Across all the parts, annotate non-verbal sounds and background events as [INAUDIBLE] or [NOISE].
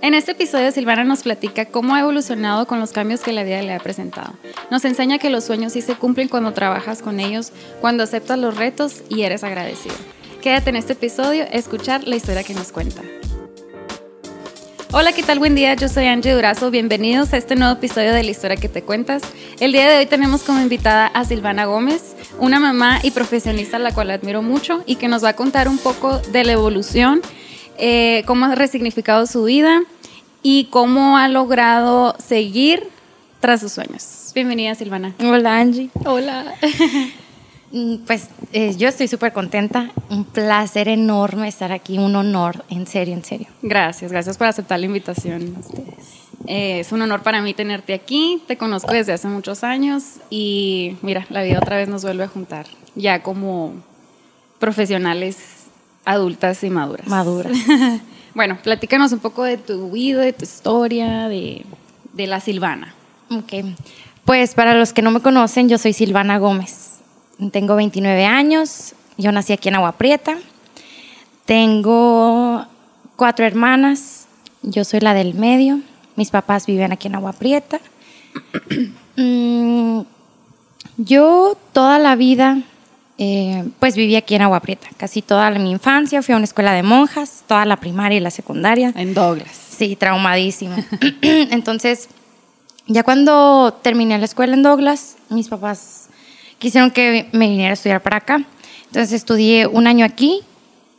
En este episodio Silvana nos platica cómo ha evolucionado con los cambios que la vida le ha presentado. Nos enseña que los sueños sí se cumplen cuando trabajas con ellos, cuando aceptas los retos y eres agradecido. Quédate en este episodio a escuchar la historia que nos cuenta. Hola, ¿qué tal? Buen día, yo soy Angie Durazo. Bienvenidos a este nuevo episodio de La Historia que te cuentas. El día de hoy tenemos como invitada a Silvana Gómez, una mamá y profesionista a la cual admiro mucho y que nos va a contar un poco de la evolución, eh, cómo ha resignificado su vida y cómo ha logrado seguir tras sus sueños. Bienvenida, Silvana. Hola, Angie. Hola. [LAUGHS] Mm, Pues eh, yo estoy súper contenta. Un placer enorme estar aquí. Un honor, en serio, en serio. Gracias, gracias por aceptar la invitación. Eh, es un honor para mí tenerte aquí. Te conozco desde hace muchos años y mira, la vida otra vez nos vuelve a juntar, ya como profesionales adultas y maduras. Maduras. [LAUGHS] bueno, platícanos un poco de tu vida, de tu historia, de, de la Silvana. Ok. Pues para los que no me conocen, yo soy Silvana Gómez. Tengo 29 años. Yo nací aquí en Agua Prieta. Tengo cuatro hermanas. Yo soy la del medio. Mis papás viven aquí en Agua Prieta. [CLEARS THROAT] Mm, yo toda la vida, eh, pues viví aquí en Agua Prieta. Casi toda mi infancia. Fui a una escuela de monjas, toda la primaria y la secundaria. En Douglas. Sí, traumadísima. [CLEARS THROAT] Entonces, ya cuando terminé la escuela en Douglas, mis papás quisieron que me viniera a estudiar para acá. Entonces estudié un año aquí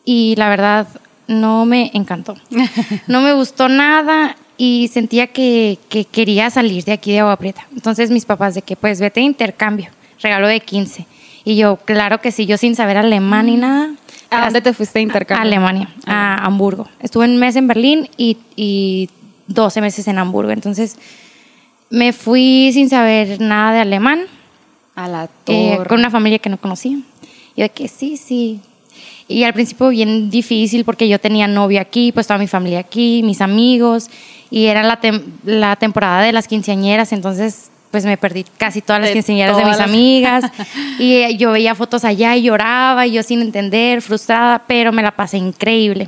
y la verdad no me encantó. [LAUGHS] No me gustó nada y sentía que, que quería salir de aquí de Agua Prieta. Entonces mis papás de que pues vete de intercambio, regalo de 15. Y yo, claro que sí, yo sin saber alemán ni nada. ¿A dónde te fuiste de intercambio? A Alemania, a Hamburgo. Estuve un mes en Berlín y, y 12 meses en Hamburgo. Entonces me fui sin saber nada de alemán, A la eh, torre. con una familia que no conocía. Y yo de que sí, sí. Y al principio bien difícil porque yo tenía novio aquí, pues toda mi familia aquí, mis amigos, y era la, tem- la temporada de las quinceañeras, entonces pues me perdí casi todas las quinceañeras de mis las- amigas. [LAUGHS] y eh, yo veía fotos allá y lloraba, y yo sin entender, frustrada, pero me la pasé increíble.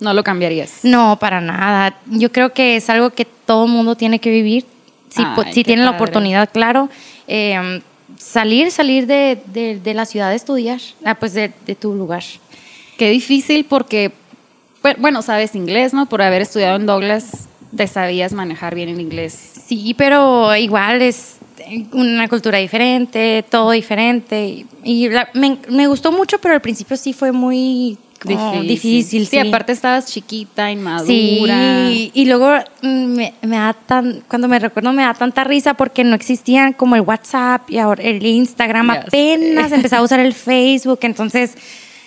No lo cambiarías. No, para nada. Yo creo que es algo que todo mundo tiene que vivir. Si, Ay, si tienen la oportunidad, claro. Eh, salir, salir de, de- de la ciudad a estudiar, ah, pues de, de tu lugar. Qué difícil porque, bu- bueno, sabes inglés, ¿no? Por haber estudiado en Douglas, te sabías manejar bien el inglés. Sí, pero igual es una cultura diferente, todo diferente. Y, la- me, me gustó mucho, pero al principio sí fue muy como difícil. Sí, aparte estabas chiquita, inmadura. Sí, y luego me, me da tan, cuando me recuerdo me da tanta risa porque no existían como el WhatsApp y ahora el Instagram, apenas empezaba a usar el Facebook, entonces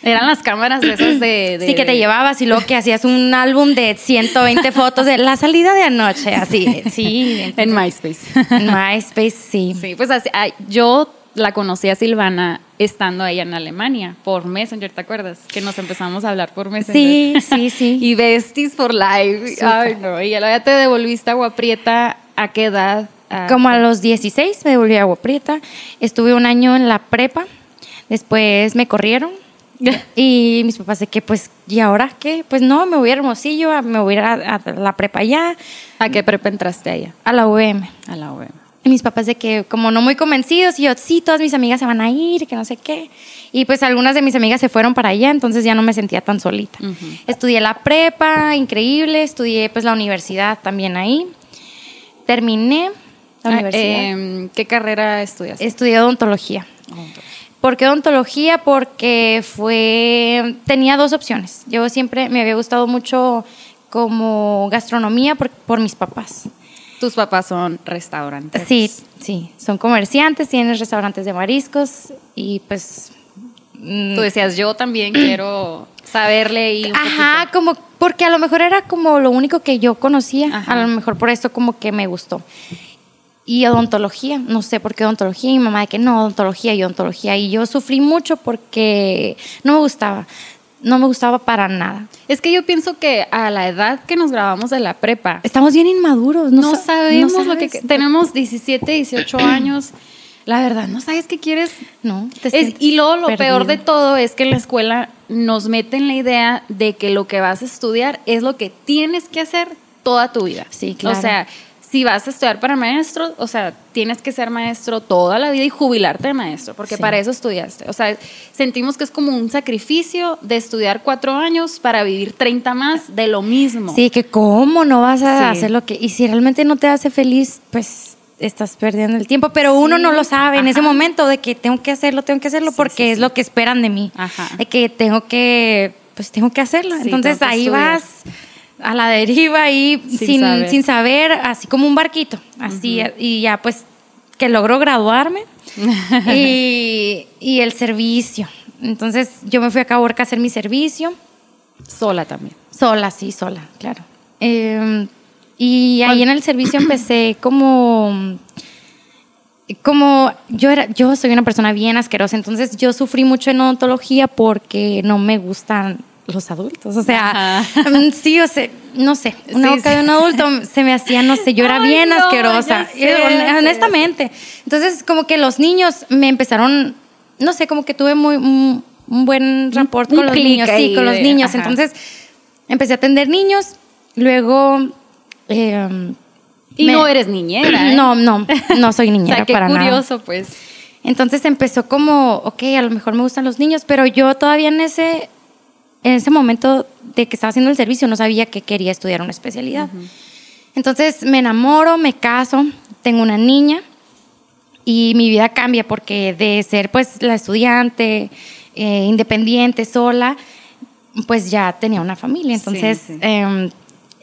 Eran las cámaras de esas de... de- sí que te llevabas y luego que hacías un álbum de 120 fotos de la salida de anoche, así, sí. En MySpace. En MySpace, sí. Sí, pues así, yo la conocí a Silvana estando ella en Alemania por Messenger, ¿te acuerdas? Que nos empezamos a hablar por Messenger. Sí, sí, sí. [LAUGHS] y Besties for Life. Ay, no. Y ya te devolviste a Guaprieta, ¿a qué edad? Ah, Como a los 16 me volví a Agua Prieta. Estuve un año en la prepa. Después me corrieron. [LAUGHS] Y mis papás de que, pues, ¿y ahora qué? Pues no, me voy a Hermosillo, me voy a ir a, a la prepa allá, ¿A qué prepa entraste allá? a la UVM. A la UEM. Y mis papás de que, como no muy convencidos, y yo, sí, todas mis amigas se van a ir, que no sé qué. Y pues algunas de mis amigas se fueron para allá, entonces ya no me sentía tan solita. Estudié la prepa, increíble, estudié pues la universidad también ahí. Terminé la Ah, universidad. em, ¿Qué carrera estudiaste? Estudié odontología. ¿Por qué odontología? Porque fue tenía dos opciones. Yo siempre me había gustado mucho como gastronomía por, por mis papás. Tus papás son restaurantes. Sí, sí, son comerciantes, tienen restaurantes de mariscos y pues mm, Tú decías, yo también quiero saberle y un Ajá, como porque a lo mejor era como lo único que yo conocía, Ajá. a lo mejor por eso como que me gustó. Y odontología, no sé por qué odontología, y mi mamá de que no, odontología y odontología. Y yo sufrí mucho porque no me gustaba, no me gustaba para nada. Es que yo pienso que a la edad que nos grabamos de la prepa, Estamos bien inmaduros, no, no, sa- sabemos no lo que tenemos 17, 18 [CLEARS THROAT] años. La verdad, no sabes qué quieres. No, te Es- y luego lo perdido. peor de todo es que en la escuela nos meten la idea de que lo que vas a estudiar es lo que tienes que hacer toda tu vida. Sí, claro. O sea, si vas a estudiar para maestro, o sea, tienes que ser maestro toda la vida y jubilarte de maestro, porque Sí. para eso estudiaste. O sea, sentimos que es como un sacrificio de estudiar cuatro años para vivir 30 más de lo mismo. Sí, que cómo no vas a Sí. hacer lo que... Y si realmente no te hace feliz, pues estás perdiendo el tiempo. Pero uno Sí. no lo sabe en ese Ajá. momento de que tengo que hacerlo, tengo que hacerlo Sí, porque sí, es lo que esperan de mí. Ajá. De que tengo que, pues tengo que hacerlo. Entonces ahí estudiar. vas a la deriva ahí Sin sin, saber. sin saber, así como un barquito. Así, y ya pues que logró graduarme. [LAUGHS] y, y el servicio. Entonces yo me fui a Caborca a hacer mi servicio. Sola también. Sola, sí, sola, claro. Eh, y ahí en el servicio empecé [CLEARS THROAT] como, como yo era, yo soy una persona bien asquerosa, entonces yo sufrí mucho en odontología porque no me gustan los adultos, o sea, mm, sí, o sea, no sé, una Sí, boca sí. de un adulto se me hacía, no sé, yo era [LAUGHS] Ay, bien no, asquerosa, sé, eh, honestamente. Entonces, como que los niños me empezaron, no sé, como que tuve muy un, un buen rapport con los niños, sí, con los niños. Entonces, empecé a atender niños, luego eh, Y me- no eres niñera. [CLEARS THROAT] ¿eh? No, no, no soy [LAUGHS] O niñera sea, qué para nada. curioso, pues. Entonces empezó como, ok, a lo mejor me gustan los niños, pero yo todavía en ese, en ese momento de que estaba haciendo el servicio no sabía que quería estudiar una especialidad. Entonces me enamoro, me caso, tengo una niña y mi vida cambia porque de ser pues la estudiante eh, independiente, sola, pues ya tenía una familia. Entonces Sí, sí. em,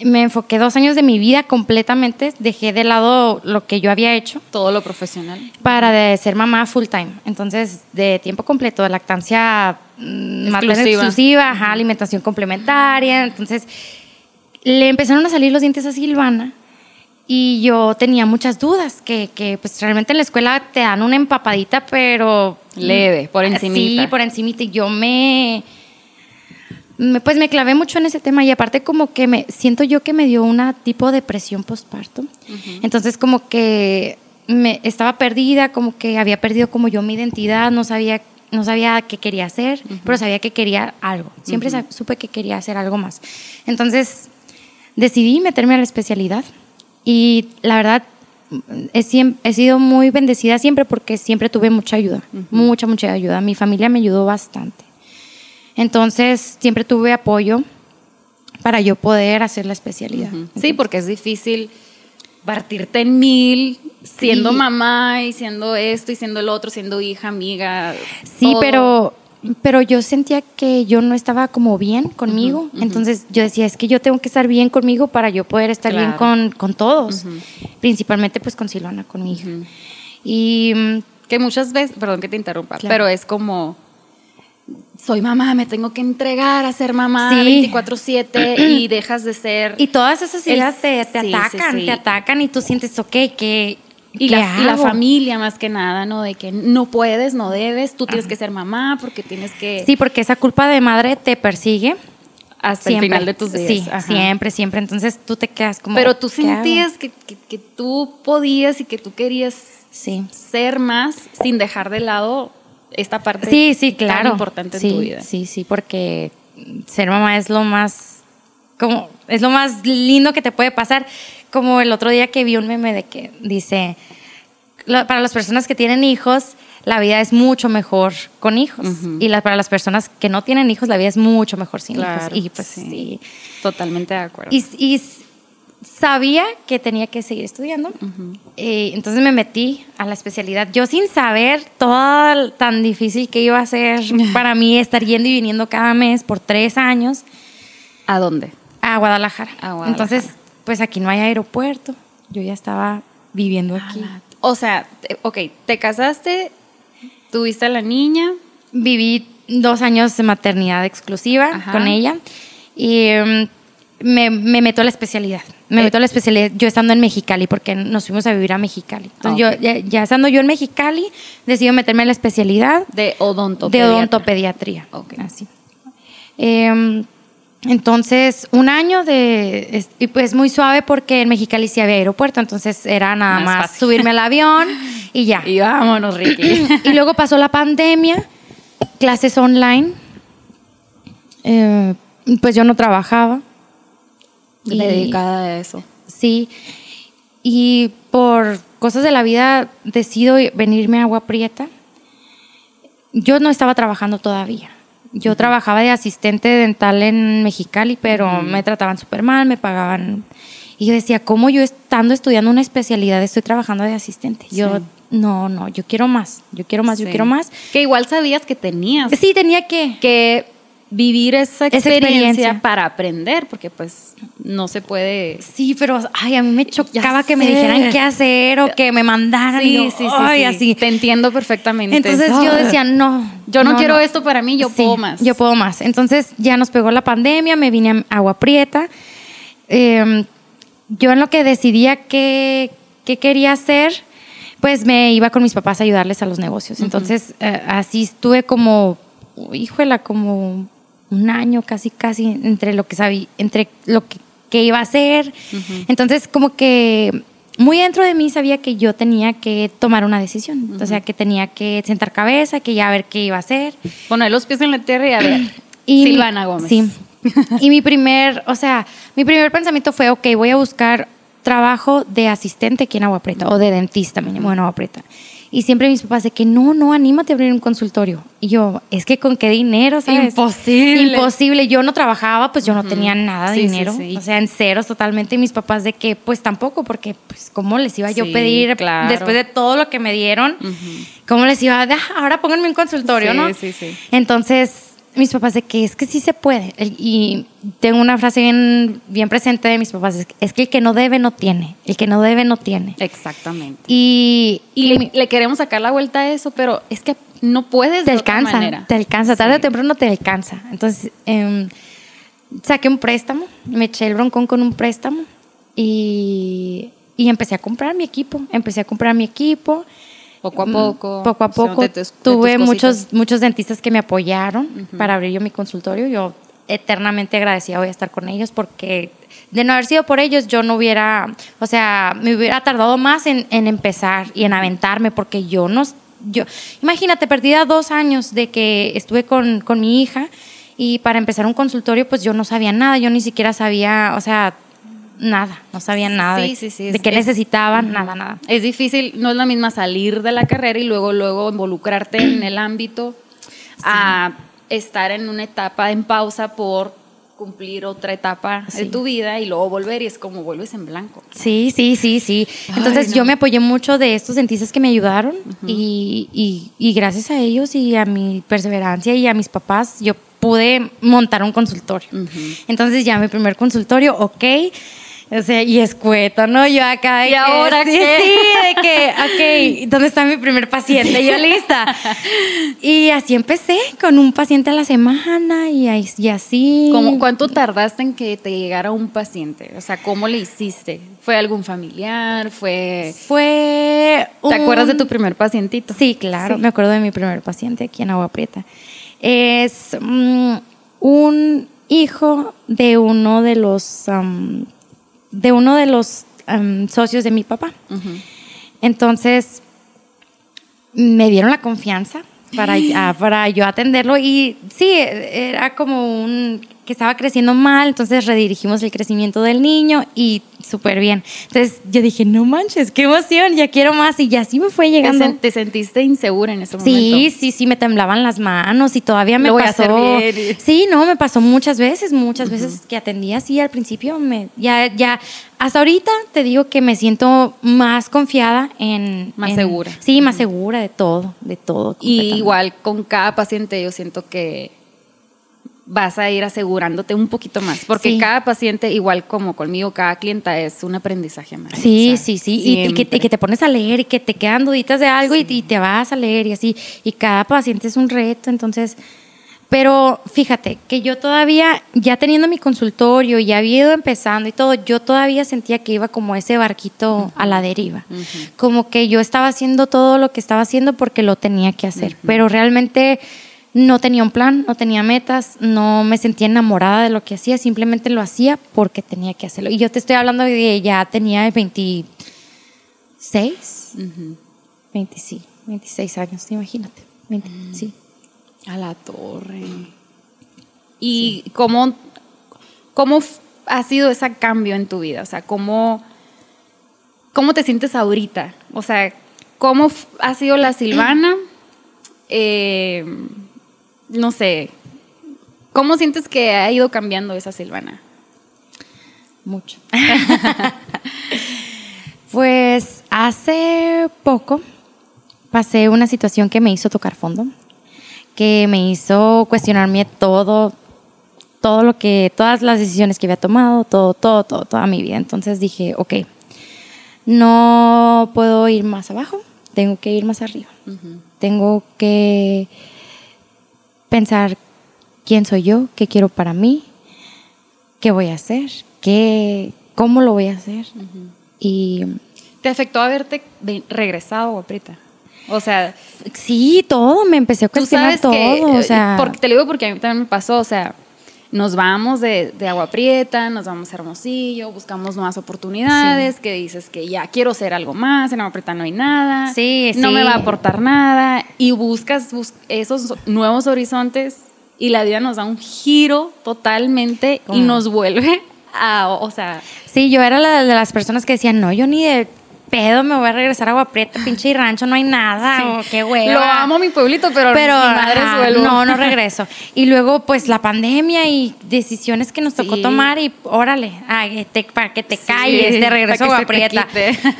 me enfoqué dos años de mi vida completamente, dejé de lado lo que yo había hecho Todo lo profesional. para de ser mamá full time. Entonces, de tiempo completo, lactancia mm, materna Exclusiva. exclusiva, ajá, alimentación complementaria. Entonces, le empezaron a salir los dientes a Silvana y yo tenía muchas dudas, que, que pues realmente en la escuela te dan una empapadita, pero... Leve, por encimita. Sí, por encimita. Y yo me... Pues me clavé mucho en ese tema y aparte como que me siento yo que me dio una tipo de depresión postparto. Entonces como que me estaba perdida, como que había perdido como yo mi identidad, no sabía no sabía qué quería hacer, pero sabía que quería algo. Siempre sa- supe que quería hacer algo más. Entonces decidí meterme a la especialidad y la verdad he sido muy bendecida siempre porque siempre tuve mucha ayuda, mucha, mucha ayuda. Mi familia me ayudó bastante. Entonces siempre tuve apoyo para yo poder hacer la especialidad. Sí, porque es difícil partirte en mil, siendo Sí. mamá y siendo esto y siendo el otro, siendo hija, amiga. Sí, todo. pero, pero yo sentía que yo no estaba como bien conmigo. Entonces yo decía, es que yo tengo que estar bien conmigo para yo poder estar bien con, con todos. Principalmente pues con Silvana, con mi hija. Y mm, Que muchas veces, perdón que te interrumpa, Claro. pero es como, soy mamá, me tengo que entregar a ser mamá Sí. 24/7 [CLEARS THROAT] y dejas de ser... Y todas esas El- ideas te, te sí, sí, atacan, sí. te atacan y tú sientes, ok, que... y, ¿qué la, y la familia más que nada, ¿no? De que no puedes, no debes, tú tienes que ser mamá porque tienes que... Sí, porque esa culpa de madre te persigue. hasta siempre. el final de tus días. Sí, Ajá. siempre, siempre. Entonces tú te quedas como... Pero tú sentías que, que- que tú podías y que tú querías Sí. ser más sin dejar de lado esta parte Sí, sí, tan claro. importante sí, en tu vida. Sí, sí, porque ser mamá es lo más como es lo más lindo que te puede pasar. Como el otro día que vi un meme de que dice "La- para las personas que tienen hijos la vida es mucho mejor con hijos y la- para las personas que no tienen hijos la vida es mucho mejor sin Claro, hijos y pues sí. sí. Totalmente de acuerdo. Y, y sabía que tenía que seguir estudiando. Eh, entonces me metí a la especialidad. Yo sin saber todo tan difícil que iba a ser [LAUGHS] para mí estar yendo y viniendo cada mes por tres años ¿A dónde? a Guadalajara. A Guadalajara. Entonces, pues aquí no hay aeropuerto. Yo ya estaba viviendo aquí. O sea, ok, te casaste, tuviste a la niña, Viví dos años de maternidad exclusiva Ajá. con ella y em, me, me meto a la especialidad. Me meto a la especialidad yo estando en Mexicali porque nos fuimos a vivir a Mexicali. Entonces Ah, yo, ya, ya estando yo en Mexicali, decido meterme a la especialidad de de odontopediatra. odontopediatría. Ok. Así. Em, entonces, un año de... es- Y pues muy suave porque en Mexicali sí había aeropuerto, entonces era nada Más subirme al avión y ya. [LAUGHS] Y vámonos, Ricky. [CLEARS THROAT] y luego pasó la pandemia, clases online. Eh, pues yo no trabajaba. Y- Dedicada a eso. Sí. Y por cosas de la vida decido venirme a Agua Prieta. Yo no estaba trabajando todavía. Yo trabajaba de asistente dental en Mexicali, pero me trataban súper mal, me pagaban. Y yo decía, ¿cómo yo estando estudiando una especialidad estoy trabajando de asistente? Yo, no, no, yo quiero más, yo quiero más, yo quiero más. Que igual sabías que tenías Sí, tenía que. que vivir esa Esa experiencia, experiencia. para aprender, porque pues no se puede... Sí, pero ay, a mí me chocaba que me dijeran qué hacer o que me mandaran. y yo, ay, así. Te entiendo perfectamente. Entonces yo Ah. decía, no. Yo no, quiero esto para mí, yo Sí, puedo más. Yo puedo más. Entonces ya nos pegó la pandemia, me vine a Agua Prieta. Eh, yo en lo que decidía qué, qué quería hacer, pues me iba con mis papás a ayudarles a los negocios. Entonces eh, así estuve como, híjola, como un año casi, casi entre lo que sabía, entre lo que, que iba a hacer. Entonces como que muy dentro de mí sabía que yo tenía que tomar una decisión. O sea, que tenía que sentar cabeza, que ya ver qué iba a hacer. Poner los pies en la tierra y a ver. [CLEARS THROAT] Y Silvana mi- Gómez. Sí. y mi primer, o sea, mi primer pensamiento fue, ok, voy a buscar trabajo de asistente aquí en Agua Prieta o de dentista mínimo en Agua Prieta. Y siempre mis papás de que no, no, anímate a abrir un consultorio. Y yo, es que con qué dinero, ¿sabes? Imposible. Imposible. Yo no trabajaba, pues yo no tenía nada de Sí, sí, dinero. sí. O sea, en ceros totalmente. Y mis papás de que, pues tampoco, porque, pues, ¿cómo les iba yo a Sí, pedir claro. después de todo lo que me dieron? ¿Cómo les iba a dar? Ahora pónganme un consultorio, Sí, ¿no? sí, sí. Entonces, mis papás de que es que sí se puede. Y tengo una frase bien, bien presente de mis papás, es que- es que el que no debe no tiene, el que no debe no tiene. Exactamente. Y, Y le, le queremos sacar la vuelta a eso, pero es que no puedes te de otra alcanza, manera. te alcanza, tarde Sí. o temprano te alcanza. Entonces, em, saqué un préstamo, me eché el broncón con un préstamo y, y empecé a comprar mi equipo, empecé a comprar mi equipo. Poco a Mm, poco. Poco a poco. de tus- de Tuve muchos, muchos dentistas que me apoyaron para abrir yo mi consultorio. Yo eternamente agradecida voy a estar con ellos porque de no haber sido por ellos yo no hubiera, o sea, me hubiera tardado más en, en empezar y en aventarme porque yo no, yo, imagínate, perdida dos años de que estuve con, con mi hija y para empezar un consultorio pues yo no sabía nada, yo ni siquiera sabía, o sea, nada, no sabía nada Sí, de, sí, sí, de es- qué es- necesitaban, nada, nada. Es difícil, no es la misma salir de la carrera y luego, luego involucrarte en el ámbito a estar en una etapa en pausa por cumplir otra etapa de Sí. tu vida y luego volver y es como vuelves en blanco. Sí, sí, sí, sí. Entonces Ay, no. yo me apoyé mucho de estos dentistas que me ayudaron y, y- y gracias a ellos y a mi perseverancia y a mis papás yo pude montar un consultorio. Entonces ya mi primer consultorio, ok. O sea, y escueto, ¿no? Yo acá de ¿Y que, ahora sí, qué? Sí, de que, ok, ¿dónde está mi primer paciente? Yo lista. [LAUGHS] Y así empecé, con un paciente a la semana y, así. ¿Cómo, ¿Cuánto tardaste en que te llegara un paciente? O sea, ¿cómo le hiciste? ¿Fue algún familiar? ¿Fue... Fue ¿Te acuerdas de tu primer pacientito? Sí, claro, Sí. me acuerdo de mi primer paciente aquí en Agua Prieta. Es mm, un hijo de uno de los de uno de los socios de mi papá. Entonces me dieron la confianza para, [GASPS] ah, para yo atenderlo y sí, era como un que estaba creciendo mal, entonces redirigimos el crecimiento del niño y súper bien. Entonces yo dije, no manches, qué emoción, ya quiero más y ya así me fue ¿Te, llegando. te sentiste insegura en ese momento? Sí, sí, sí, me temblaban las manos y todavía me Lo voy a pasó. hacer bien. Sí, no, me pasó muchas veces, muchas veces que atendí así al principio. Me, ya, ya, hasta ahorita te digo que me siento más confiada en. Más en- segura. Sí, más segura de todo, de todo. Y igual con cada paciente yo siento que vas a ir asegurándote un poquito más, porque Sí. cada paciente, igual como conmigo, cada clienta es un aprendizaje más. Sí, O sea, sí, sí. Y, y que, te pones a leer y que te quedan duditas de algo y, y te vas a leer y así. Y cada paciente es un reto, entonces. Pero fíjate que yo todavía, ya teniendo mi consultorio, ya había ido empezando y todo, yo todavía sentía que iba como ese barquito a la deriva. Como que yo estaba haciendo todo lo que estaba haciendo porque lo tenía que hacer. Pero realmente no tenía un plan, no tenía metas, no me sentía enamorada de lo que hacía, simplemente lo hacía porque tenía que hacerlo. Y yo te estoy hablando de ya tenía 26, 20, sí, 26 años, imagínate. 20, Sí. A la torre. ¿Y cómo, cómo ha sido ese cambio en tu vida? O sea, ¿cómo, cómo te sientes ahorita? O sea, ¿cómo ha sido la Silvana? [CLEARS THROAT] Eh, no sé, ¿cómo sientes que ha ido cambiando esa Silvana? Mucho. [LAUGHS] pues hace poco pasé una situación que me hizo tocar fondo, que me hizo cuestionarme todo, todo lo que, todas las decisiones que había tomado, todo, todo, todo, toda mi vida. Entonces dije, ok, no puedo ir más abajo, tengo que ir más arriba. Tengo que pensar quién soy yo, qué quiero para mí, qué voy a hacer, qué, cómo lo voy a hacer. Y ¿Te afectó haberte regresado, guaprita? O sea, sí, todo, me empecé a cuestionar todo. que, o eh, sea, porque, te lo digo porque a mí también me pasó, o sea, nos vamos de, de Agua Prieta, nos vamos a Hermosillo, buscamos nuevas oportunidades, que dices que ya quiero ser algo más, en Agua Prieta no hay nada, Sí, no sí. me va a aportar nada, y buscas bus- esos nuevos horizontes y la vida nos da un giro totalmente y nos vuelve a, o sea, sí, yo era la de las personas que decían, no, yo ni de pedo me voy a regresar a Agua Prieta, pinche rancho, no hay nada, Sí. o qué hueva. lo amo mi pueblito, pero, pero mi madre ajá, vuelvo. no, no [LAUGHS] regreso. Y luego, pues, la pandemia y decisiones que nos tocó Sí. tomar y órale, ay, te- para que te Sí, calles, te regreso a Agua Prieta.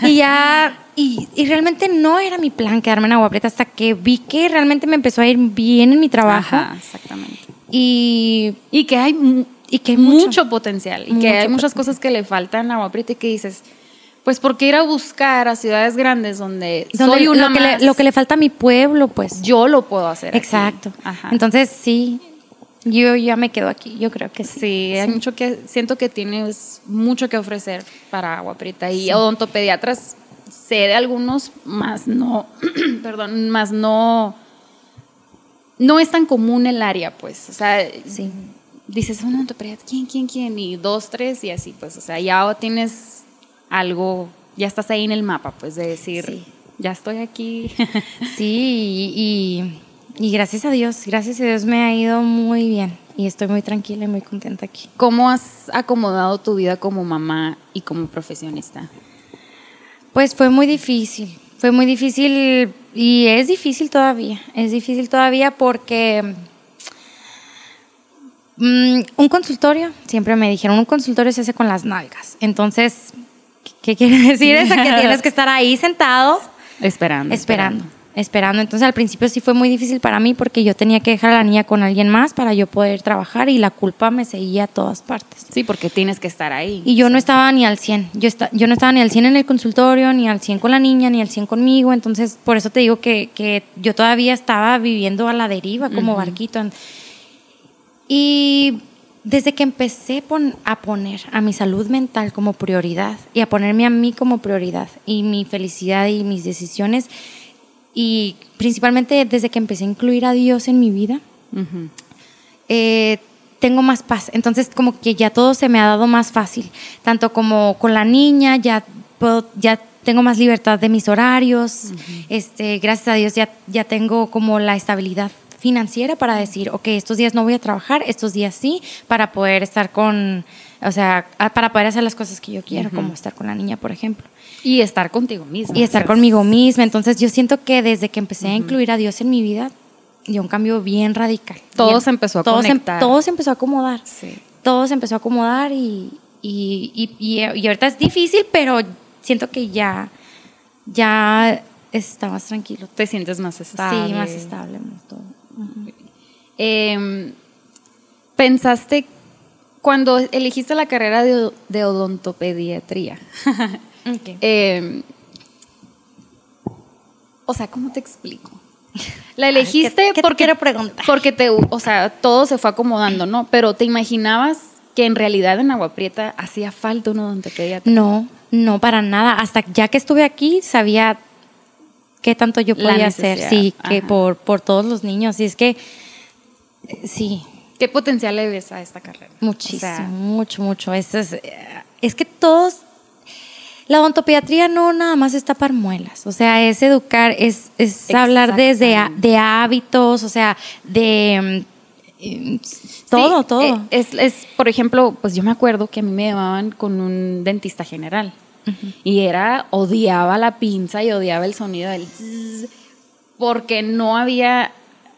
Y ya, y, y realmente no era mi plan quedarme en Agua Prieta hasta que vi que realmente me empezó a ir bien en mi trabajo. Ajá, exactamente. Y, Y que hay, y que hay mucho, mucho. potencial y Mucho que hay muchas potencial. cosas que le faltan a Agua Prieta y que dices, pues ¿por qué ir a buscar a ciudades grandes donde, donde soy una lo, que le, lo que le falta a mi pueblo, pues. yo lo puedo hacer. Exacto. Ajá. Entonces, sí, yo ya me quedo aquí, yo creo que sí. Sí, hay mucho que siento que tienes mucho que ofrecer para Agua Prieta y odontopediatras sé de algunos más no, [CLEARS THROAT] perdón, más no no es tan común el área, pues, o sea, Sí. dices un odontopediatra, ¿quién, quién, quién? Y dos, tres y así, pues, o sea, ya tienes algo, ya estás ahí en el mapa, pues, de decir, Sí. ya estoy aquí. [LAUGHS] Sí, y, y gracias a Dios, gracias a Dios me ha ido muy bien y estoy muy tranquila y muy contenta aquí. ¿Cómo has acomodado tu vida como mamá y como profesionista? Pues fue muy difícil, fue muy difícil y es difícil todavía, es difícil todavía porque mm, un consultorio, siempre me dijeron, un consultorio se hace con las nalgas. Entonces, ¿qué quiere decir eso? Que tienes que [LAUGHS] estar ahí sentado Esperando. esperando, esperando. Entonces al principio sí fue muy difícil para mí porque yo tenía que dejar a la niña con alguien más para yo poder trabajar y la culpa me seguía a todas partes. Sí, porque tienes que estar ahí. Y yo no estaba ni al 100, yo, esta- yo no estaba ni al 100 en el consultorio, ni al 100 con la niña, ni al 100 conmigo, entonces por eso te digo que, que yo todavía estaba viviendo a la deriva como barquito. Y desde que empecé pon- a poner a mi salud mental como prioridad y a ponerme a mí como prioridad y mi felicidad y mis decisiones, y principalmente desde que empecé a incluir a Dios en mi vida, eh, tengo más paz. Entonces, como que ya todo se me ha dado más fácil. Tanto como con la niña, ya, puedo, ya tengo más libertad de mis horarios. este, gracias a Dios ya, ya tengo como la estabilidad financiera para decir, ok, estos días no voy a trabajar, estos días sí, para poder estar con, o sea, para poder hacer las cosas que yo quiero, como estar con la niña, por ejemplo. Y estar contigo misma. Y estar o sea, conmigo misma. Entonces, yo siento que desde que empecé a incluir a Dios en mi vida, dio un cambio bien radical. Todo Bien. se empezó a todo se- conectar. todo se empezó a acomodar. Sí. Todo se empezó a acomodar y, y, y, y- y ahorita es difícil, pero siento que ya, ya está más tranquilo. Te sientes más estable. Sí, más estable. más todo. Eh, ¿Pensaste cuando elegiste la carrera de, de odontopediatría? [LAUGHS] eh, o sea, ¿cómo te explico? La elegiste ¿qué- qué te porque quiero preguntar? Porque te, o sea, todo se fue acomodando, ¿no? Pero te imaginabas que en realidad en Agua Prieta hacía falta un odontopediatra. No, no, para nada. Hasta ya que estuve aquí, sabía qué tanto yo podía hacer, sí, que por, por todos los niños. Y es que, sí, ¿Qué potencial le ves a esta carrera? Muchísimo, O sea, mucho, mucho. Es, es, es que todos, la odontopediatría no nada más es tapar muelas, o sea, es educar, es, es hablar desde de hábitos, o sea, de mm, todo, Sí, todo. eh, Es, es, por ejemplo, pues yo me acuerdo que a mí me llevaban con un dentista general. Y era, odiaba la pinza y odiaba el sonido del zzz, porque no había,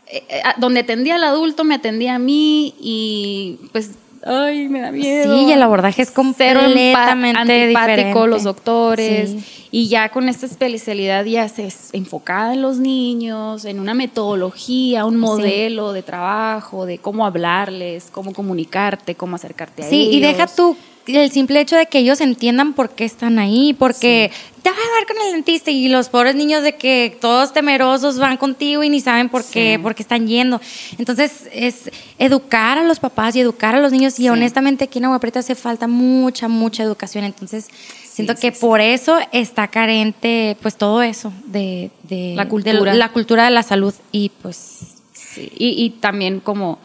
eh, eh, donde atendía al adulto me atendía a mí y pues, ay, me da miedo. Sí, y el abordaje es completamente antipático diferente. los doctores. Sí. Y ya con esta especialidad ya se es enfocada en los niños, en una metodología, un modelo de trabajo, de cómo hablarles, cómo comunicarte, cómo acercarte a Sí, ellos. y deja tú el simple hecho de que ellos entiendan por qué están ahí, porque te vas a ver con el dentista y los pobres niños de que todos temerosos van contigo y ni saben por qué, Sí. por qué están yendo. Entonces, es educar a los papás y educar a los niños y Sí. honestamente aquí en Agua Prieta hace falta mucha, mucha educación. Entonces, siento que por eso está carente pues todo eso de, de La de cultura. la cultura de la salud y pues Sí, Y, y también como,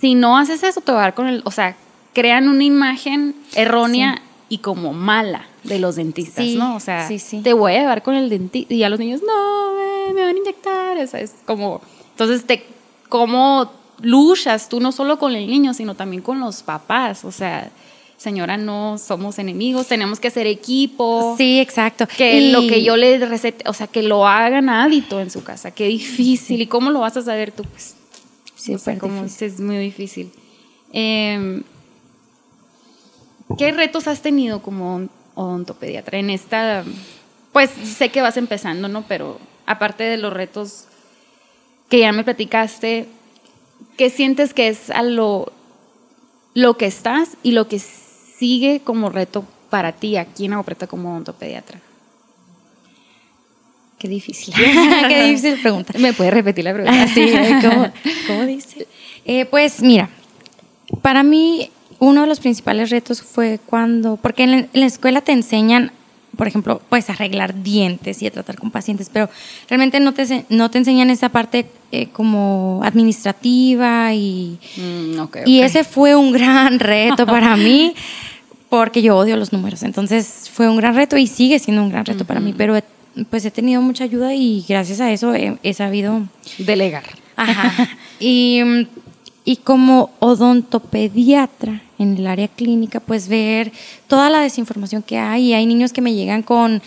si no haces eso, te va a dar con el, o sea, crean una imagen errónea y como mala de los dentistas, Sí, ¿no? O sea, sí, te voy a llevar con el dentista y a los niños, no, me, me van a inyectar, o sea, es como, entonces te, cómo luchas tú no solo con el niño, sino también con los papás, o sea, señora, no somos enemigos, tenemos que ser equipo. sí, exacto. Que Y- lo que yo le recete, o sea, que lo hagan hábito en su casa, qué difícil. ¿Y cómo lo vas a saber tú? Pues, Sí, o sea, como es muy difícil. Eh, ¿Qué retos has tenido como odontopediatra en esta? Pues sé que vas empezando, ¿no? Pero aparte de los retos que ya me platicaste, ¿qué sientes que es a lo, lo que estás y lo que sigue como reto para ti aquí en Agua Prieta como odontopediatra? Qué difícil. [LAUGHS] Qué difícil [LAUGHS] pregunta. ¿Me puedes repetir la pregunta? [LAUGHS] ¿cómo, cómo dice? Eh, pues mira, para mí uno de los principales retos fue cuando, porque en la, en la escuela te enseñan, por ejemplo, pues arreglar dientes y a tratar con pacientes, pero realmente no te, no te enseñan esa parte eh, como administrativa y, Mm, y ese fue un gran [LAUGHS] reto para mí, porque yo odio los números. Entonces fue un gran reto y sigue siendo un gran reto para mí, pero he- pues he tenido mucha ayuda y gracias a eso he, he sabido Delegar. Ajá. Y, y como odontopediatra en el área clínica, pues ver toda la desinformación que hay. Hay niños que me llegan con,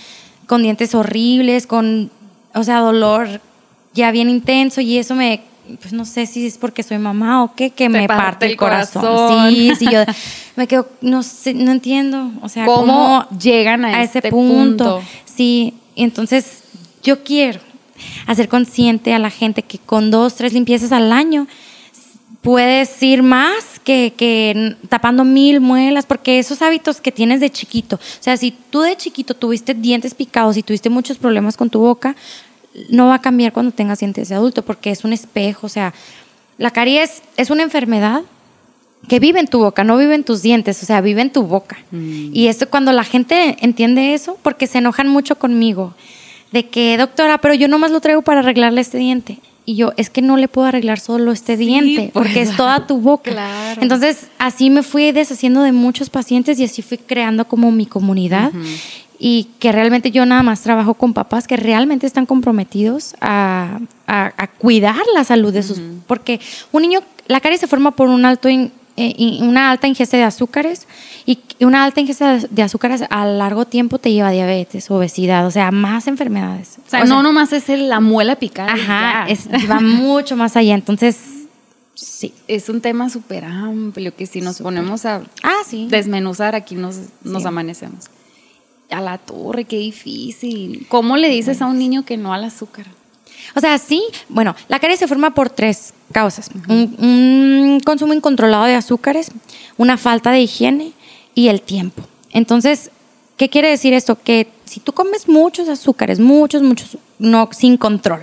con dientes horribles, con, o sea, dolor ya bien intenso y eso me, pues no sé si es porque soy mamá o qué, que Te me parte parte el corazón. corazón. Sí, sí, yo me quedo, no sé, no entiendo. O sea, ¿Cómo llegan a ese este punto. punto? Sí, entonces yo quiero hacer consciente a la gente que con dos, tres limpiezas al año puedes ir más que, que tapando mil muelas, porque esos hábitos que tienes de chiquito, o sea, si tú de chiquito tuviste dientes picados y tuviste muchos problemas con tu boca, no va a cambiar cuando tengas dientes de adulto, porque es un espejo, o sea, la caries es una enfermedad que vive en tu boca, no vive en tus dientes, o sea, vive en tu boca. Y esto cuando la gente entiende eso, porque se enojan mucho conmigo, de que, doctora, pero yo nomás lo traigo para arreglarle este diente. Y yo, es que no le puedo arreglar solo este diente, [LAUGHS] porque es toda tu boca. claro. Entonces, así me fui deshaciendo de muchos pacientes y así fui creando como mi comunidad. Y que realmente yo nada más trabajo con papás que realmente están comprometidos a, a- a cuidar la salud de sus... Porque un niño, la caries se forma por un alto in- una alta ingesta de azúcares y una alta ingesta de- azúcares a largo tiempo te lleva a diabetes, obesidad, o sea, más enfermedades. O sea, no nomás es el- la muela picada. Ajá, es- va [LAUGHS] mucho más allá. Entonces, sí. Es un tema súper amplio que si nos ponemos a Ah, sí. desmenuzar aquí nos, nos Sí. amanecemos. A la torre, qué difícil. ¿Cómo le dices a un niño que no al azúcar? O sea, sí, bueno, la caries se forma por tres causas. un, un consumo incontrolado de azúcares, una falta de higiene y el tiempo. Entonces, ¿qué quiere decir esto? Que si tú comes muchos azúcares, muchos, muchos, no sin control,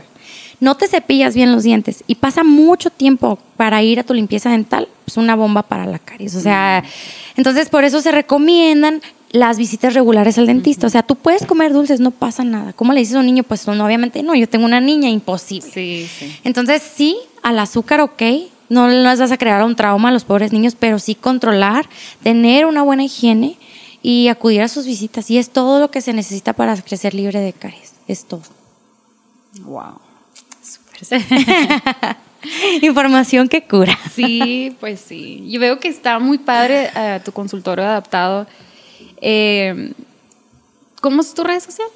no te cepillas bien los dientes y pasa mucho tiempo para ir a tu limpieza dental, pues una bomba para la caries. O sea, entonces por eso se recomiendan las visitas regulares al dentista. O sea, tú puedes comer dulces, no pasa nada. ¿Cómo le dices a un niño? Pues no, obviamente no, yo tengo una niña, imposible. Sí, sí. Entonces sí, al azúcar, ok. No les vas a crear un trauma a los pobres niños, pero sí controlar, tener una buena higiene y acudir a sus visitas. Y es todo lo que se necesita para crecer libre de caries. Es todo. Wow. [LAUGHS] Información que cura. Sí, pues sí. Yo veo que está muy padre eh, tu consultorio adaptado. Eh, ¿Cómo es tu red social?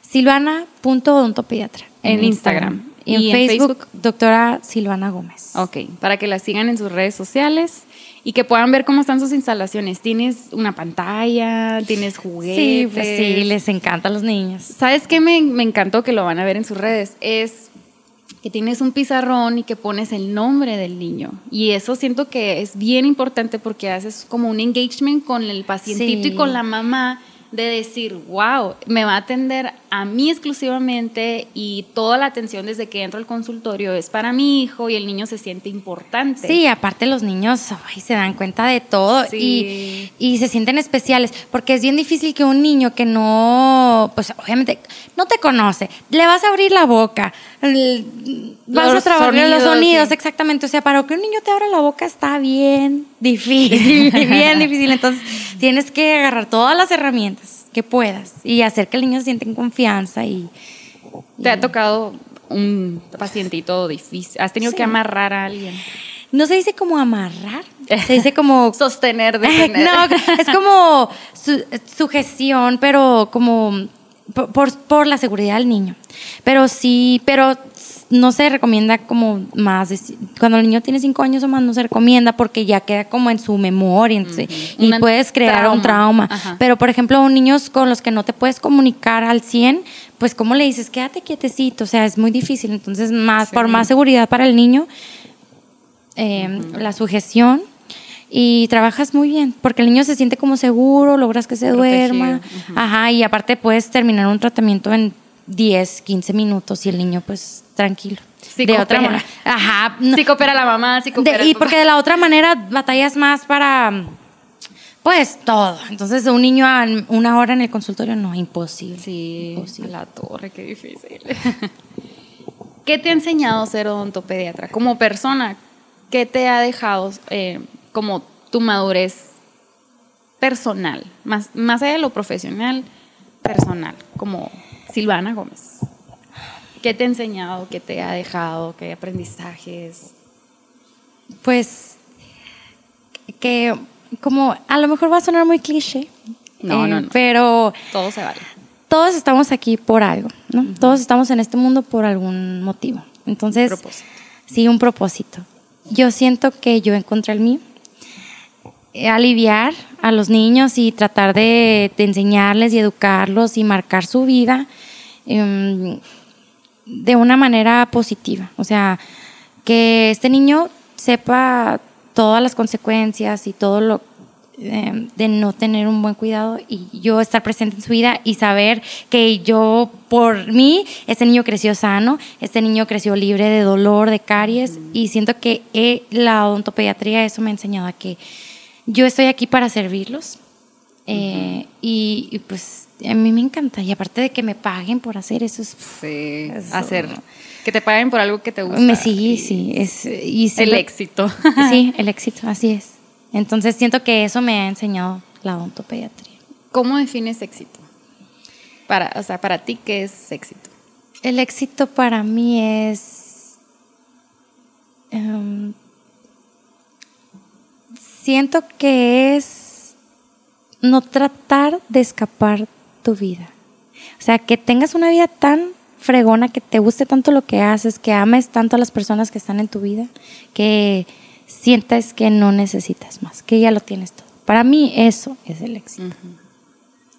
Silvana.odontopediatra. En, Instagram. Y, en, Facebook, doctora Silvana Gómez. Ok, para que la sigan en sus redes sociales y que puedan ver cómo están sus instalaciones. Tienes una pantalla, tienes juguetes. Sí, pues sí, les encanta a los niños. ¿Sabes qué me, me encantó que lo van a ver en sus redes? Es que tienes un pizarrón y que pones el nombre del niño. Y eso siento que es bien importante porque haces como un engagement con el pacientito y con la mamá de decir, wow, me va a atender a mí exclusivamente y toda la atención desde que entro al consultorio es para mi hijo y el niño se siente importante. Sí, aparte los niños se dan cuenta de todo y, y, se sienten especiales, porque es bien difícil que un niño que no, pues obviamente no te conoce, le vas a abrir la boca, vas a trabajar los sonidos, exactamente, o sea, para que un niño te abra la boca está bien difícil, [LAUGHS] bien [LAUGHS] difícil, entonces tienes que agarrar todas las herramientas que puedas y hacer que el niño se sienta en confianza y, ¿Te ha tocado un pacientito difícil? ¿Has tenido que amarrar a alguien? No se dice como amarrar, se dice como... [LAUGHS] Sostener, detener. [LAUGHS] no, es como su, sujeción, pero como por, por, la seguridad del niño. Pero sí, pero no se recomienda como más, cuando el niño tiene cinco años o más, no se recomienda porque ya queda como en su memoria y puedes crear un trauma. Pero, por ejemplo, niños con los que no te puedes comunicar al 100, pues, ¿cómo le dices? Quédate quietecito, o sea, es muy difícil. Entonces, más por más seguridad para el niño, eh, la sujeción y trabajas muy bien, porque el niño se siente como seguro, logras que se duerma, ajá, y aparte puedes terminar un tratamiento en 10, 15 minutos y el niño pues tranquilo. Sí, de otra manera. Ajá. Sí coopera la mamá, sí coopera Y porque de la otra manera batallas más para pues todo. Entonces, un niño a una hora en el consultorio no, imposible. Sí, imposible. la torre, qué difícil. [LAUGHS] ¿Qué te ha enseñado ser odontopediatra? Como persona, ¿qué te ha dejado eh, como tu madurez personal? Más, más allá de lo profesional, personal, como Silvana Gómez. ¿Qué te ha enseñado? ¿Qué te ha dejado? ¿Qué aprendizajes? Pues que como a lo mejor va a sonar muy cliché. No, no, eh, no. Pero todo se vale. Todos estamos aquí por algo, ¿no? Todos estamos en este mundo por algún motivo. Entonces, propósito. sí, un propósito. Yo siento que yo encontré el mío. Aliviar a los niños y tratar de, de enseñarles y educarlos y marcar su vida Em, de una manera positiva. O sea, que este niño sepa todas las consecuencias y todo lo em, de no tener un buen cuidado y yo estar presente en su vida y saber que yo por mí este niño creció sano, este niño creció libre de dolor, de caries y siento que eh, la odontopediatría eso me ha enseñado a que yo estoy aquí para servirlos eh, y, pues a mí me encanta. Y aparte de que me paguen por hacer eso, es, sí, hacer. Que te paguen por algo que te gusta. Me, sí, sí. Es, y el éxito. Sí, [LAUGHS] el éxito, así es. Entonces siento que eso me ha enseñado la odontopediatría. ¿Cómo defines éxito? Para, o sea, para ti, ¿qué es éxito? El éxito para mí es. Em, siento que es no tratar de escapar tu vida. O sea, que tengas una vida tan fregona, que te guste tanto lo que haces, que ames tanto a las personas que están en tu vida, que sientas que no necesitas más, que ya lo tienes todo. Para mí eso es el éxito.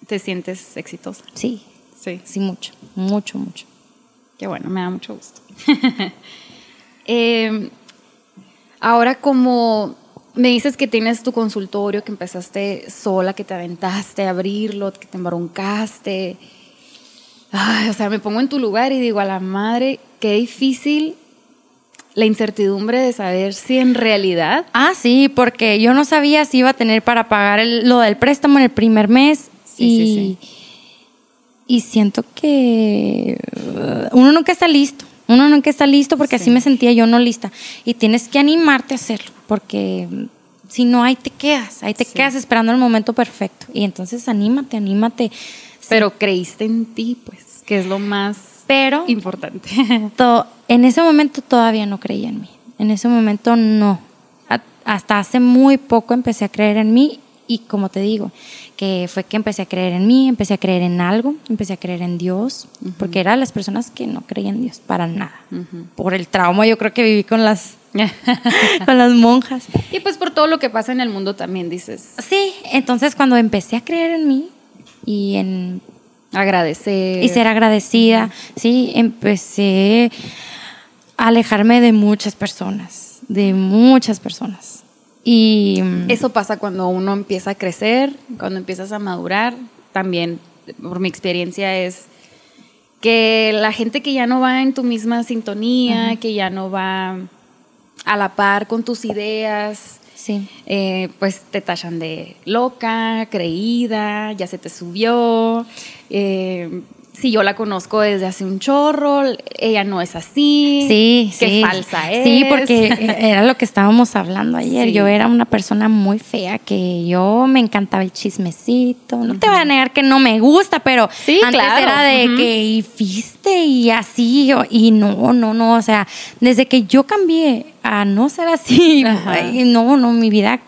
¿Te sientes exitosa? Sí. Sí. Sí, mucho, mucho, mucho. Qué bueno, me da mucho gusto. [LAUGHS] Em, ahora como me dices que tienes tu consultorio, que empezaste sola, que te aventaste a abrirlo, que te embroncaste. Ay, o sea, me pongo en tu lugar y digo a la madre, qué difícil la incertidumbre de saber si en realidad. Ah, sí, porque yo no sabía si iba a tener para pagar lo del préstamo en el primer mes. Sí, y, sí, sí. y siento que uh, uno nunca está listo. Uno nunca está listo porque así me sentía yo no lista. Y tienes que animarte a hacerlo porque si no, ahí te quedas, ahí te quedas esperando el momento perfecto. Y entonces anímate, anímate. pero creíste en ti, pues, que es lo más Pero importante. [LAUGHS] to- en ese momento todavía no creía en mí. En ese momento no. A- hasta hace muy poco empecé a creer en mí y como te digo, que fue que empecé a creer en mí, empecé a creer en algo, empecé a creer en Dios, porque eran las personas que no creían en Dios para nada. Por el trauma yo creo que viví con las, [LAUGHS] con las monjas. y pues por todo lo que pasa en el mundo también dices, Sí, entonces cuando empecé a creer en mí y en agradecer. y ser agradecida, sí, empecé a alejarme de muchas personas, de muchas personas. Y Eso pasa cuando uno empieza a crecer, cuando empiezas a madurar. También, por mi experiencia, es que la gente que ya no va en tu misma sintonía, que ya no va a la par con tus ideas, sí, eh, pues te tachan de loca, creída, ya se te subió. eh, si yo la conozco desde hace un chorro, ella no es así. sí, Qué sí. falsa es. Sí, porque era lo que estábamos hablando ayer. Sí. Yo era una persona muy fea, que yo me encantaba el chismecito. No te voy a negar que no me gusta, pero Sí, antes claro. era de que y viste y así. y no, no, no. O sea, desde que yo cambié a no ser así, Ajá. no, no, mi vida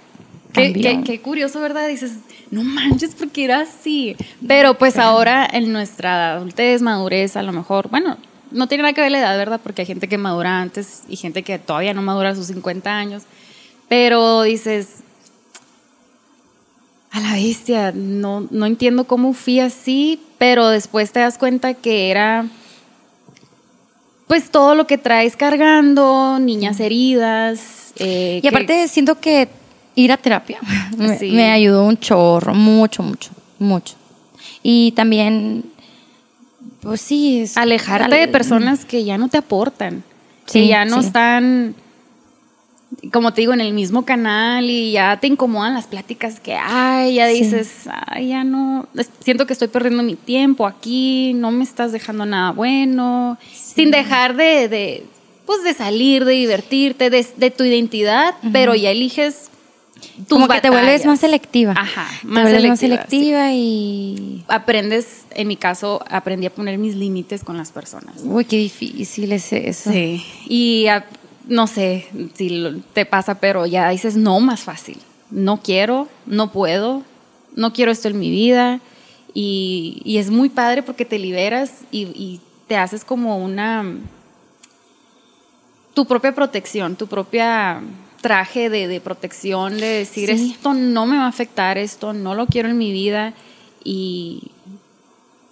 qué- qué curioso, ¿verdad? Dices, no manches, porque era así. Pero pues ahora en nuestra adultez, madurez, a lo mejor, bueno, no tiene nada que ver la edad, ¿verdad? Porque hay gente que madura antes y gente que todavía no madura a sus 50 años. Pero dices, a la bestia, no, no entiendo cómo fui así, pero después te das cuenta que era pues todo lo que traes cargando, niñas heridas. eh, Y que- aparte siento que ir a terapia [LAUGHS] me, Sí. me ayudó un chorro, mucho, mucho, mucho. Y también, pues sí, es alejarte de personas que ya no te aportan, que Sí, ya no sí. están, como te digo, en el mismo canal y ya te incomodan las pláticas que hay, ya dices, ay, ya no, siento que estoy perdiendo mi tiempo aquí, no me estás dejando nada bueno, sin dejar de, de, pues de salir, de divertirte, de, de tu identidad, pero ya eliges tus Como que te vuelves más selectiva. Ajá, Te más selectiva, sí. y... Aprendes, en mi caso, aprendí a poner mis límites con las personas. Uy, qué difícil es eso. Sí, y no sé si te pasa, pero ya dices no más fácil. No quiero, no puedo, no quiero esto en mi vida. Y, y es muy padre porque te liberas y, y te haces como una. tu propia protección, tu propia traje de, de protección, de decir Sí. esto no me va a afectar, esto no lo quiero en mi vida y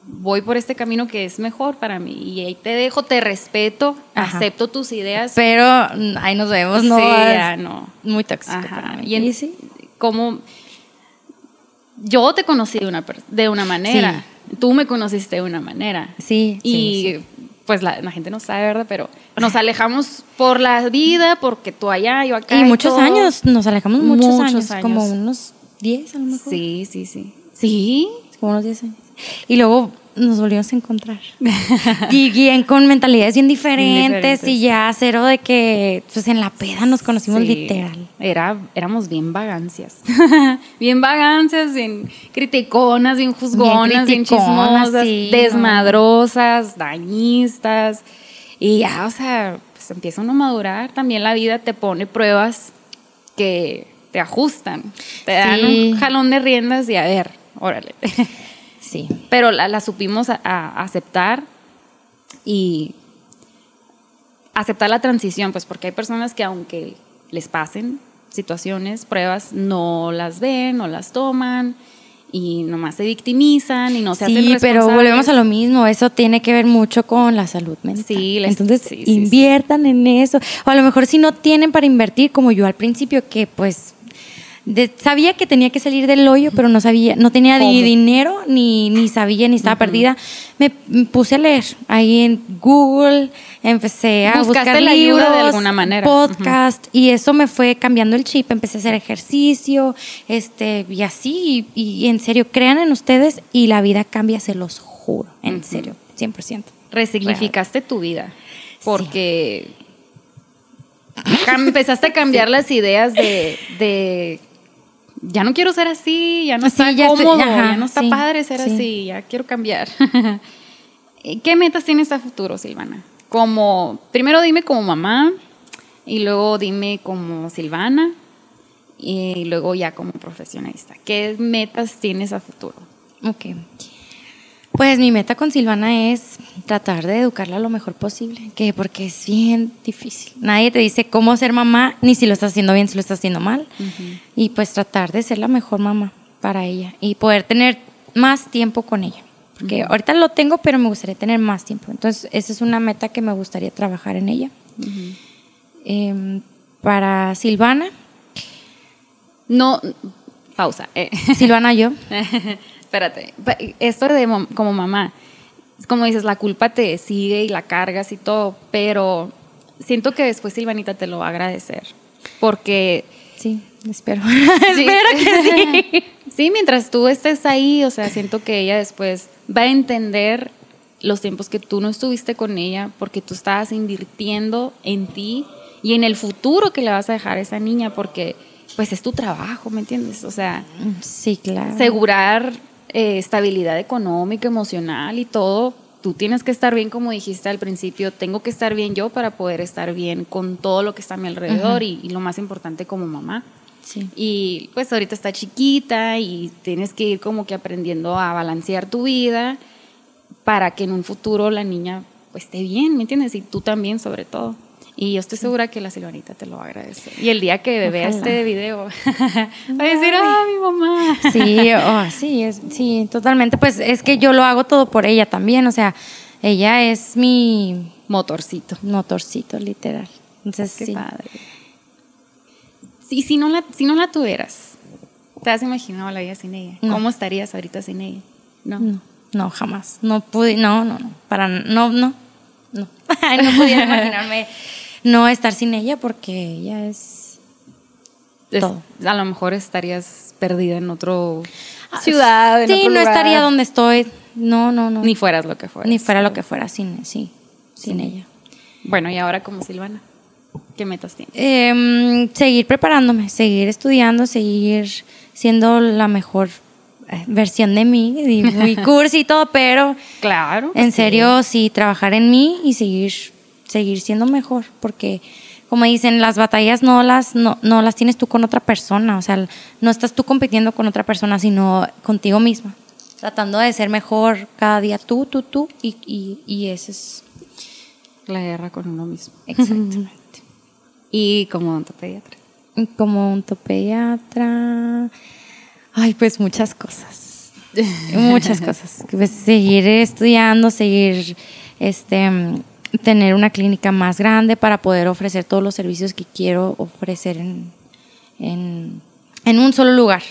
voy por este camino que es mejor para mí. Y ahí te dejo, te respeto, Ajá. acepto tus ideas. Pero mm, ahí nos vemos, ¿no? Sí, ya no. Muy tóxico. Para mí. Y, en- Y sí. como yo te conocí de una, de una manera, tú me conociste de una manera. Sí, Y sí, sí. Pues la, la gente no sabe, ¿verdad? Pero nos alejamos por la vida, porque tú allá, yo acá. Y muchos todo. años, nos alejamos muchos, Muchos años, años. como unos 10 a lo mejor. Sí, sí, sí. Sí. Como unos 10 años. Y luego nos volvimos a encontrar. [LAUGHS] y bien con mentalidades bien diferentes, diferentes. y ya cero de que pues en la peda nos conocimos Sí. literal. Era, éramos bien vagancias. [LAUGHS] bien vagancias, bien criticonas, bien juzgonas, bien, criticonas, chismosas, sí, desmadrosas, dañistas. Y ya, o sea, pues empieza uno a madurar. También la vida te pone pruebas que te ajustan. Te dan Sí. un jalón de riendas y a ver, órale. [LAUGHS] Sí. Pero la, la supimos a- a aceptar y aceptar la transición, pues porque hay personas que aunque les pasen situaciones, pruebas, no las ven, no las toman y nomás se victimizan y no se hacen Sí, pero responsables. volvemos a lo mismo. Eso tiene que ver mucho con la salud mental. Sí, les- Entonces, sí, sí, inviertan en eso. O a lo mejor si no tienen para invertir, como yo al principio, que pues de- sabía que tenía que salir del hoyo, pero no sabía, no tenía ni dinero, ni, ni sabía, ni estaba perdida. Me, me puse a leer ahí en Google, empecé a Buscaste buscar la ayuda libros, de alguna manera. podcast, y eso me fue cambiando el chip. Empecé a hacer ejercicio, este, y así, y, y en serio, crean en ustedes y la vida cambia, se los juro, en Ujú. serio, 100%. resignificaste tu vida porque empezaste a cambiar las ideas de, de ya no quiero ser así, ya no Sí, está ya estoy- cómodo, ajá, ya no está sí, padre ser sí. así, ya quiero cambiar. [LAUGHS] ¿Qué metas tienes a futuro, Silvana? Como, primero dime como mamá, y luego dime como Silvana, y luego ya como profesionista. ¿Qué metas tienes a futuro? Ok. Pues mi meta con Silvana es tratar de educarla lo mejor posible, que porque es bien difícil. Nadie te dice cómo ser mamá, ni si lo estás haciendo bien, si lo estás haciendo mal. Y pues tratar de ser la mejor mamá para ella y poder tener más tiempo con ella. Porque ahorita lo tengo, pero me gustaría tener más tiempo. Entonces, esa es una meta que me gustaría trabajar en ella. Em, para Silvana, No, pausa. eh. Silvana yo, [LAUGHS] Espérate, esto de como mamá, como dices, la culpa te sigue y la cargas y todo, pero siento que después Silvanita te lo va a agradecer, porque sí, espero. [LAUGHS] Sí. [LAUGHS] espero que sí. [LAUGHS] sí, mientras tú estés ahí, o sea, siento que ella después va a entender los tiempos que tú no estuviste con ella, porque tú estabas invirtiendo en ti y en el futuro que le vas a dejar a esa niña, porque pues es tu trabajo, ¿me entiendes? O sea, Sí, claro. asegurar eh, estabilidad económica, emocional y todo. Tú tienes que estar bien, como dijiste al principio, tengo que estar bien yo para poder estar bien con todo lo que está a mi alrededor y, y lo más importante como mamá. Sí. Y pues ahorita está chiquita y tienes que ir como que aprendiendo a balancear tu vida para que en un futuro la niña pues esté bien, ¿me entiendes? Y tú también sobre todo. Y yo estoy segura que la Silvanita te lo va a agradecer. Y el día que vea este video, [LAUGHS] va a decir, ah, mi mamá. Sí, oh, sí, es, sí, totalmente. Pues es que yo lo hago todo por ella también. O sea, ella es mi Motorcito. motorcito, literal. Entonces, Qué sí. padre. Sí, si no la, si no la tuvieras, ¿te has imaginado la vida sin ella? No. ¿Cómo estarías ahorita sin ella? No. No, no, jamás. No pude, no, no, no. Para, no, no, no. [LAUGHS] no pudiera [LAUGHS] imaginarme no estar sin ella porque ella es Es- todo. a lo mejor estarías perdida en otro ciudad, en Sí, otro no lugar. estaría donde estoy. No, no, no. Ni fueras lo que fueras. Ni fuera lo que fuera sin, sí, sin Sí. ella. Bueno, y ahora como Silvana, ¿qué metas tienes? Em, seguir preparándome, seguir estudiando, seguir siendo la mejor versión de mí, y muy [LAUGHS] cursi y todo, pero Claro. en sí. serio sí trabajar en mí y seguir, seguir siendo mejor, porque como dicen, las batallas no las, no, no las tienes tú con otra persona, o sea, no estás tú compitiendo con otra persona, sino contigo misma, tratando de ser mejor cada día tú, tú, tú, y, y, y eso es La guerra con uno mismo. [LAUGHS] exactamente. [LAUGHS] Y como odontopediatra. Como un topediatra. Ay, pues muchas cosas. muchas cosas. Pues seguir estudiando, seguir este tener una clínica más grande para poder ofrecer todos los servicios que quiero ofrecer en, en, en un solo lugar.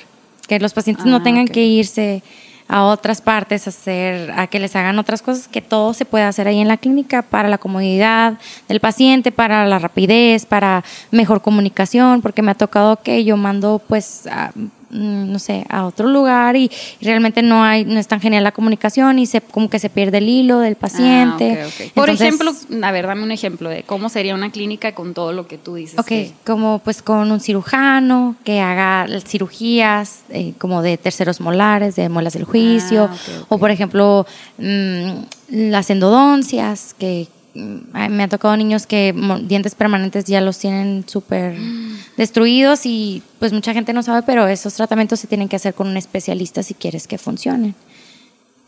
Que los pacientes no Ah, tengan que irse a otras partes, a hacer, a que les hagan otras cosas, que todo se puede hacer ahí en la clínica para la comodidad del paciente, para la rapidez, para mejor comunicación, porque me ha tocado que yo mando pues a, no sé, a otro lugar y, y realmente no hay, no es tan genial la comunicación y se como que se pierde el hilo del paciente. Ah, ok. Por ejemplo, a ver, dame un ejemplo de cómo sería una clínica con todo lo que tú dices. Ok, que- como pues con un cirujano que haga cirugías eh, como de terceros molares, de muelas del juicio, Ah, ok. o por ejemplo mm, las endodoncias, que mm, me ha tocado niños que dientes permanentes ya los tienen súper destruidos y pues mucha gente no sabe, pero esos tratamientos se tienen que hacer con un especialista si quieres que funcionen.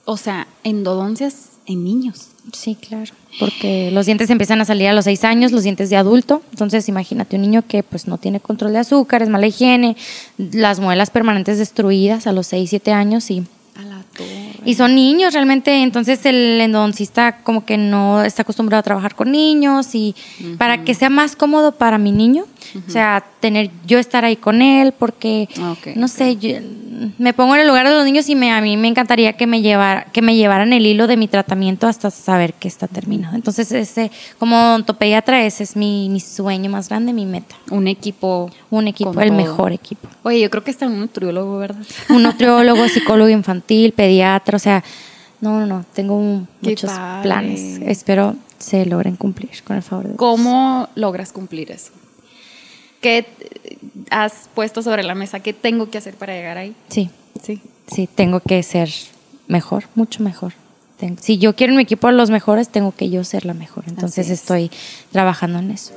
O sea, endodoncias en niños. Sí, claro. Porque los dientes empiezan a salir a los seis años, los dientes de adulto. Entonces, imagínate un niño que pues no tiene control de azúcar, es mala higiene, las muelas permanentes destruidas a los seis, siete años y, A la torre. y son niños realmente. Entonces, el endodoncista como que no está acostumbrado a trabajar con niños y para que sea más cómodo para mi niño, o sea, tener yo estar ahí con él porque Ok, no sé, yo- me pongo en el lugar de los niños y me, a mí me encantaría que me, llevar, que me llevaran el hilo de mi tratamiento hasta saber que está terminado. Entonces, ese, como ontopediatra, ese es mi, mi sueño más grande, mi meta. Un equipo. Un equipo, el todo. mejor equipo. Oye, yo creo que está un nutriólogo, ¿verdad? Un nutriólogo, [LAUGHS] psicólogo infantil, pediatra, o sea, no, no, no, tengo un- muchos padre. planes. Espero se logren cumplir con el favor de Dios. ¿Cómo logras cumplir eso? ¿Qué has puesto sobre la mesa? ¿Qué tengo que hacer para llegar ahí? Sí, Sí. sí, tengo que ser mejor, mucho mejor. Ten- Si yo quiero en mi equipo a los mejores, tengo que yo ser la mejor. Entonces es. estoy trabajando en eso.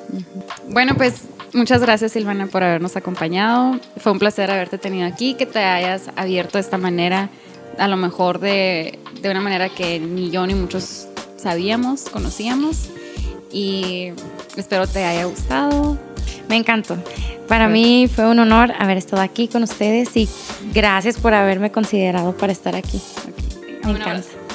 Bueno, pues muchas gracias Silvana por habernos acompañado. Fue un placer haberte tenido aquí, que te hayas abierto de esta manera, a lo mejor de, de una manera que ni yo ni muchos sabíamos, conocíamos. Y espero te haya gustado. Me encantó. Para mí fue un honor haber estado aquí con ustedes y gracias por haberme considerado para estar aquí. Me encanta.